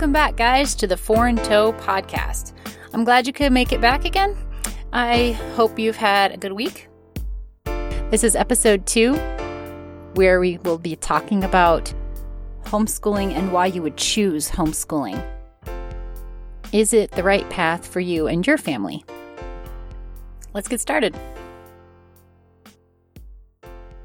Welcome back, guys, to the Four in Tow podcast. I'm glad you could make it back again. I hope you've had a good week. This is episode two, where we will be talking about homeschooling and why you would choose homeschooling. Is it the right path for you and your family? Let's get started.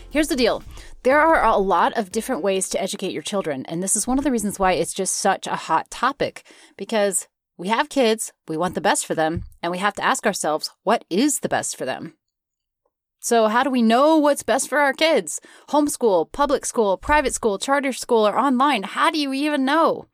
Here's the deal there are a lot of different ways to educate your children, and this is one of the reasons why it's just such a hot topic because we have kids, we want the best for them, and we have to ask ourselves, what is the best for them? So, how do we know what's best for our kids? Homeschool, public school, private school, charter school, or online? How do you even know?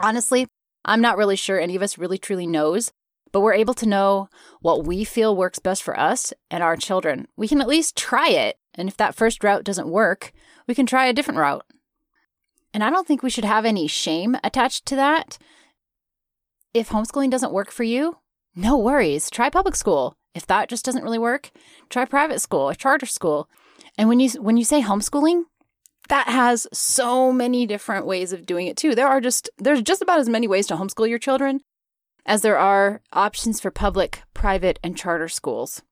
Honestly, I'm not really sure any of us really truly knows but we're able to know what we feel works best for us and our children. We can at least try it. And if that first route doesn't work, we can try a different route. And I don't think we should have any shame attached to that. If homeschooling doesn't work for you, no worries. Try public school. If that just doesn't really work, try private school a charter school. And when you when you say homeschooling, that has so many different ways of doing it too. There are just there's just about as many ways to homeschool your children as there are options for public, private, and charter schools.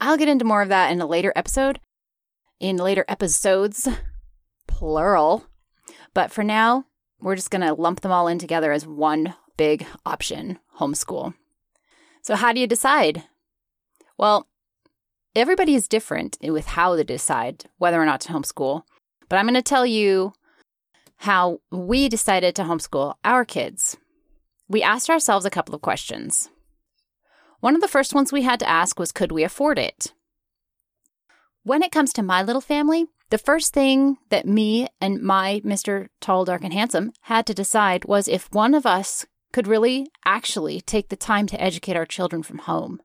I'll get into more of that in a later episode, in later episodes, plural. But for now, we're just going to lump them all in together as one big option homeschool. So, how do you decide? Well, everybody is different with how they decide whether or not to homeschool. But I'm going to tell you how we decided to homeschool our kids we asked ourselves a couple of questions. One of the first ones we had to ask was could we afford it? When it comes to my little family, the first thing that me and my Mr. Tall, Dark, and Handsome had to decide was if one of us could really actually take the time to educate our children from home.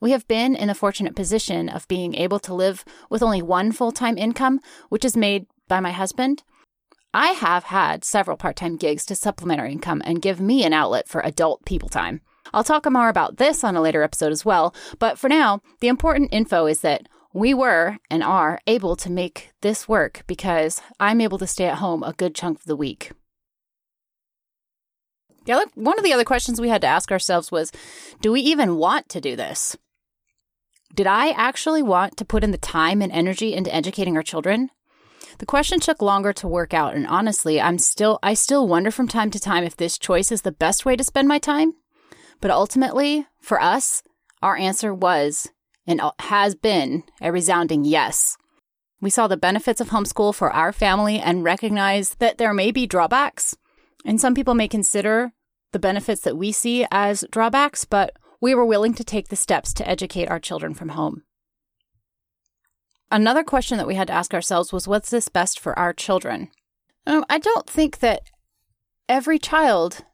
We have been in the fortunate position of being able to live with only one full time income, which is made by my husband, I have had several part time gigs to supplement our income and give me an outlet for adult people time. I'll talk more about this on a later episode as well, but for now, the important info is that we were and are able to make this work because I'm able to stay at home a good chunk of the week. Yeah, one of the other questions we had to ask ourselves was do we even want to do this? Did I actually want to put in the time and energy into educating our children? The question took longer to work out, and honestly, I'm still I still wonder from time to time if this choice is the best way to spend my time. But ultimately, for us, our answer was and has been a resounding yes. We saw the benefits of homeschool for our family and recognize that there may be drawbacks. And some people may consider the benefits that we see as drawbacks, but we were willing to take the steps to educate our children from home. Another question that we had to ask ourselves was what's this best for our children? Um, I don't think that every child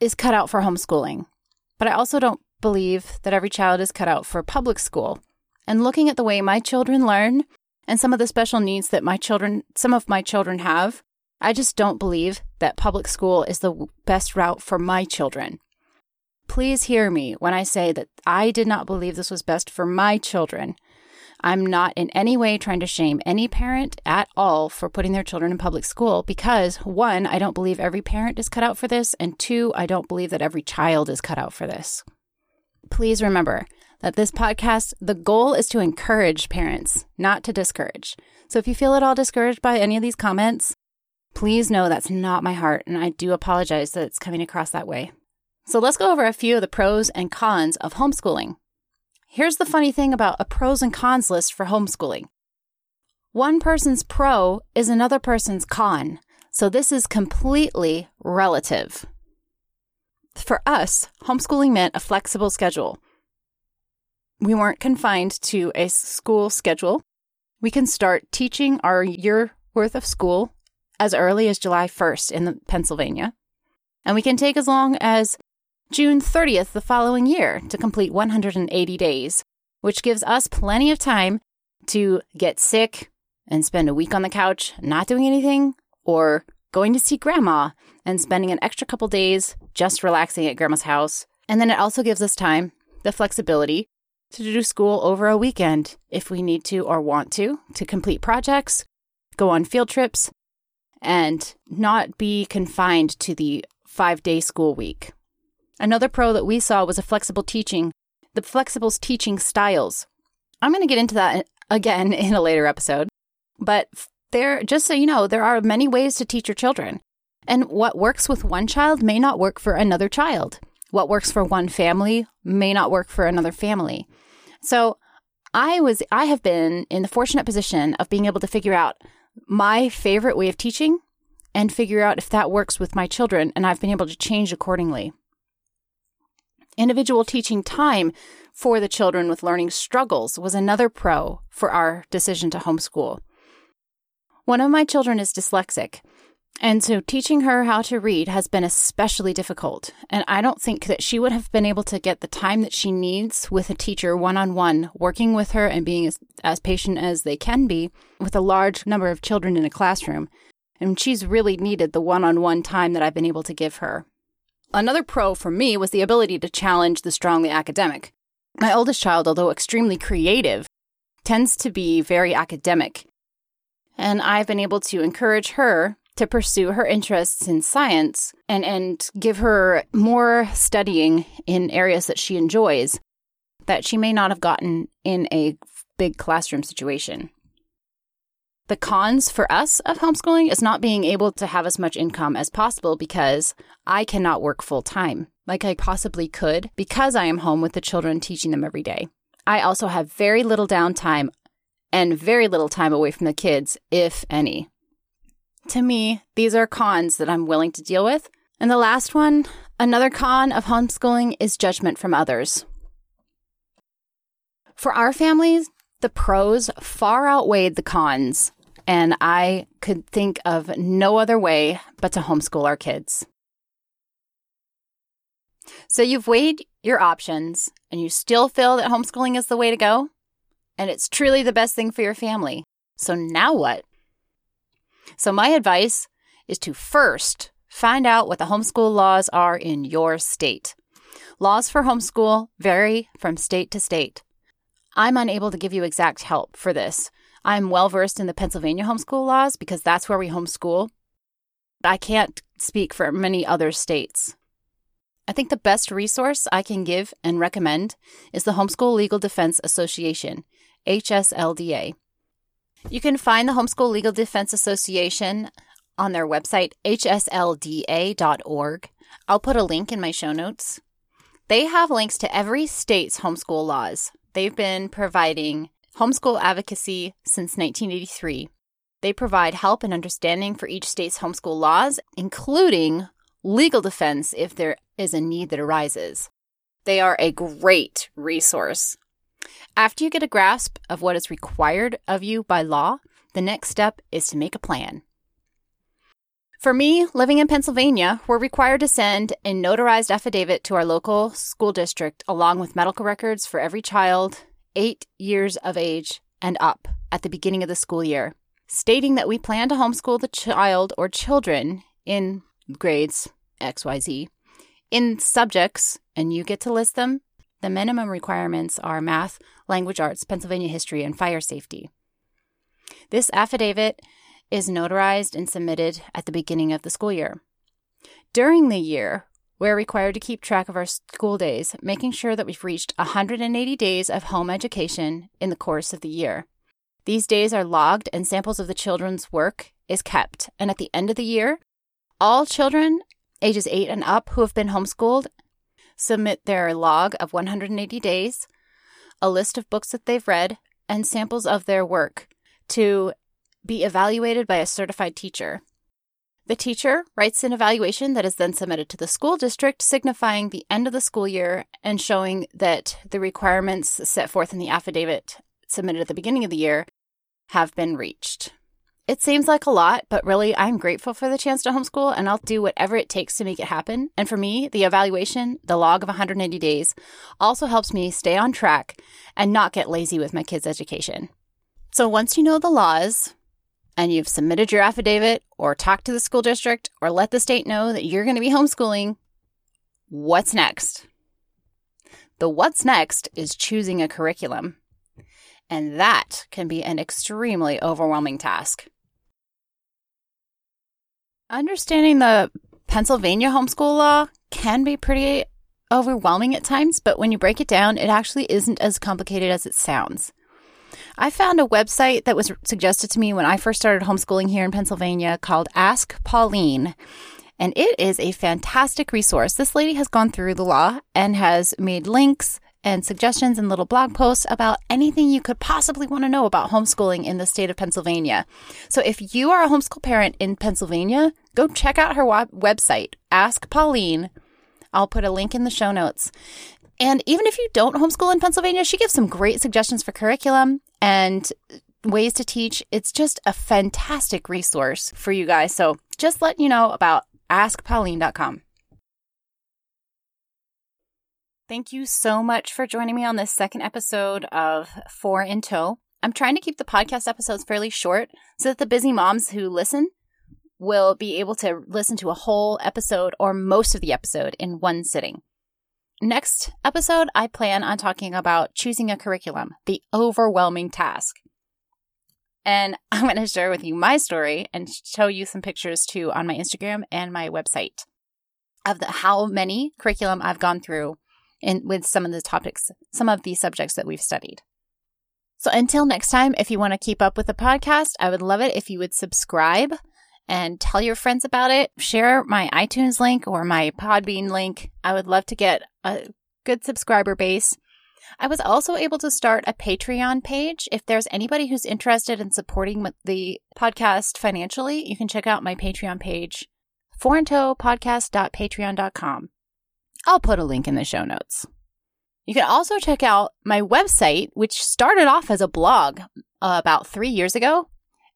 is cut out for homeschooling, but I also don't believe that every child is cut out for public school. And looking at the way my children learn and some of the special needs that my children, some of my children have, I just don't believe that public school is the best route for my children. Please hear me when I say that I did not believe this was best for my children. I'm not in any way trying to shame any parent at all for putting their children in public school because, one, I don't believe every parent is cut out for this, and two, I don't believe that every child is cut out for this. Please remember that this podcast, the goal is to encourage parents, not to discourage. So if you feel at all discouraged by any of these comments, please know that's not my heart, and I do apologize that it's coming across that way. So let's go over a few of the pros and cons of homeschooling. Here's the funny thing about a pros and cons list for homeschooling one person's pro is another person's con, so this is completely relative. For us, homeschooling meant a flexible schedule. We weren't confined to a school schedule. We can start teaching our year worth of school as early as July 1st in Pennsylvania. And we can take as long as June 30th the following year to complete 180 days, which gives us plenty of time to get sick and spend a week on the couch not doing anything, or going to see grandma and spending an extra couple days just relaxing at grandma's house. And then it also gives us time, the flexibility, to do school over a weekend if we need to or want to, to complete projects, go on field trips, and not be confined to the five day school week. Another pro that we saw was a flexible teaching, the flexible teaching styles. I'm going to get into that again in a later episode, but there, just so you know, there are many ways to teach your children. And what works with one child may not work for another child. What works for one family may not work for another family. So I was I have been in the fortunate position of being able to figure out my favorite way of teaching and figure out if that works with my children and I've been able to change accordingly. Individual teaching time for the children with learning struggles was another pro for our decision to homeschool. One of my children is dyslexic, and so teaching her how to read has been especially difficult. And I don't think that she would have been able to get the time that she needs with a teacher one on one, working with her and being as, as patient as they can be with a large number of children in a classroom. And she's really needed the one on one time that I've been able to give her. Another pro for me was the ability to challenge the strongly academic. My oldest child, although extremely creative, tends to be very academic. And I've been able to encourage her to pursue her interests in science and, and give her more studying in areas that she enjoys that she may not have gotten in a big classroom situation. The cons for us of homeschooling is not being able to have as much income as possible because I cannot work full time like I possibly could because I am home with the children teaching them every day. I also have very little downtime and very little time away from the kids, if any. To me, these are cons that I'm willing to deal with. And the last one, another con of homeschooling is judgment from others. For our families, the pros far outweighed the cons, and I could think of no other way but to homeschool our kids. So you've weighed your options and you still feel that homeschooling is the way to go, and it's truly the best thing for your family. So now what? So, my advice is to first find out what the homeschool laws are in your state. Laws for homeschool vary from state to state. I'm unable to give you exact help for this. I'm well versed in the Pennsylvania homeschool laws because that's where we homeschool. I can't speak for many other states. I think the best resource I can give and recommend is the Homeschool Legal Defense Association, HSLDA. You can find the Homeschool Legal Defense Association on their website, hslda.org. I'll put a link in my show notes. They have links to every state's homeschool laws. They've been providing homeschool advocacy since 1983. They provide help and understanding for each state's homeschool laws, including legal defense if there is a need that arises. They are a great resource. After you get a grasp of what is required of you by law, the next step is to make a plan. For me, living in Pennsylvania, we're required to send a notarized affidavit to our local school district along with medical records for every child eight years of age and up at the beginning of the school year, stating that we plan to homeschool the child or children in grades XYZ in subjects, and you get to list them the minimum requirements are math, language arts, Pennsylvania history, and fire safety. This affidavit is notarized and submitted at the beginning of the school year. During the year, we're required to keep track of our school days, making sure that we've reached 180 days of home education in the course of the year. These days are logged and samples of the children's work is kept. And at the end of the year, all children ages 8 and up who have been homeschooled submit their log of 180 days, a list of books that they've read, and samples of their work to be evaluated by a certified teacher. The teacher writes an evaluation that is then submitted to the school district, signifying the end of the school year and showing that the requirements set forth in the affidavit submitted at the beginning of the year have been reached. It seems like a lot, but really, I'm grateful for the chance to homeschool and I'll do whatever it takes to make it happen. And for me, the evaluation, the log of 180 days, also helps me stay on track and not get lazy with my kids' education. So once you know the laws and you've submitted your affidavit or talked to the school district or let the state know that you're going to be homeschooling, what's next? The what's next is choosing a curriculum. And that can be an extremely overwhelming task. Understanding the Pennsylvania homeschool law can be pretty overwhelming at times, but when you break it down, it actually isn't as complicated as it sounds. I found a website that was suggested to me when I first started homeschooling here in Pennsylvania called Ask Pauline. And it is a fantastic resource. This lady has gone through the law and has made links and suggestions and little blog posts about anything you could possibly want to know about homeschooling in the state of Pennsylvania. So if you are a homeschool parent in Pennsylvania, go check out her website, Ask Pauline. I'll put a link in the show notes. And even if you don't homeschool in Pennsylvania, she gives some great suggestions for curriculum and ways to teach. It's just a fantastic resource for you guys. So just let you know about askpauline.com. Thank you so much for joining me on this second episode of Four in Tow. I'm trying to keep the podcast episodes fairly short so that the busy moms who listen will be able to listen to a whole episode or most of the episode in one sitting. Next episode, I plan on talking about choosing a curriculum, the overwhelming task. And I'm going to share with you my story and show you some pictures too on my Instagram and my website of the how many curriculum I've gone through in with some of the topics, some of the subjects that we've studied. So until next time, if you want to keep up with the podcast, I would love it if you would subscribe and tell your friends about it. Share my iTunes link or my Podbean link. I would love to get a good subscriber base. I was also able to start a Patreon page. If there's anybody who's interested in supporting the podcast financially, you can check out my Patreon page, fourintowpodcast.patreon.com. I'll put a link in the show notes. You can also check out my website, which started off as a blog uh, about three years ago,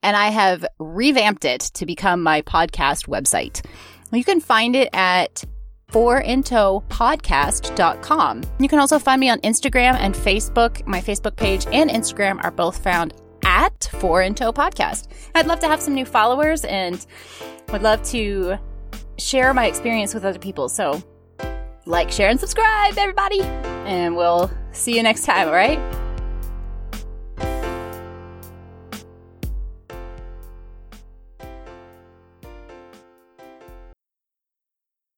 and I have revamped it to become my podcast website. You can find it at fourintowpodcast.com. You can also find me on Instagram and Facebook. My Facebook page and Instagram are both found at Four in Tow Podcast. I'd love to have some new followers and would love to share my experience with other people. So, like, share, and subscribe, everybody. And we'll see you next time, all right?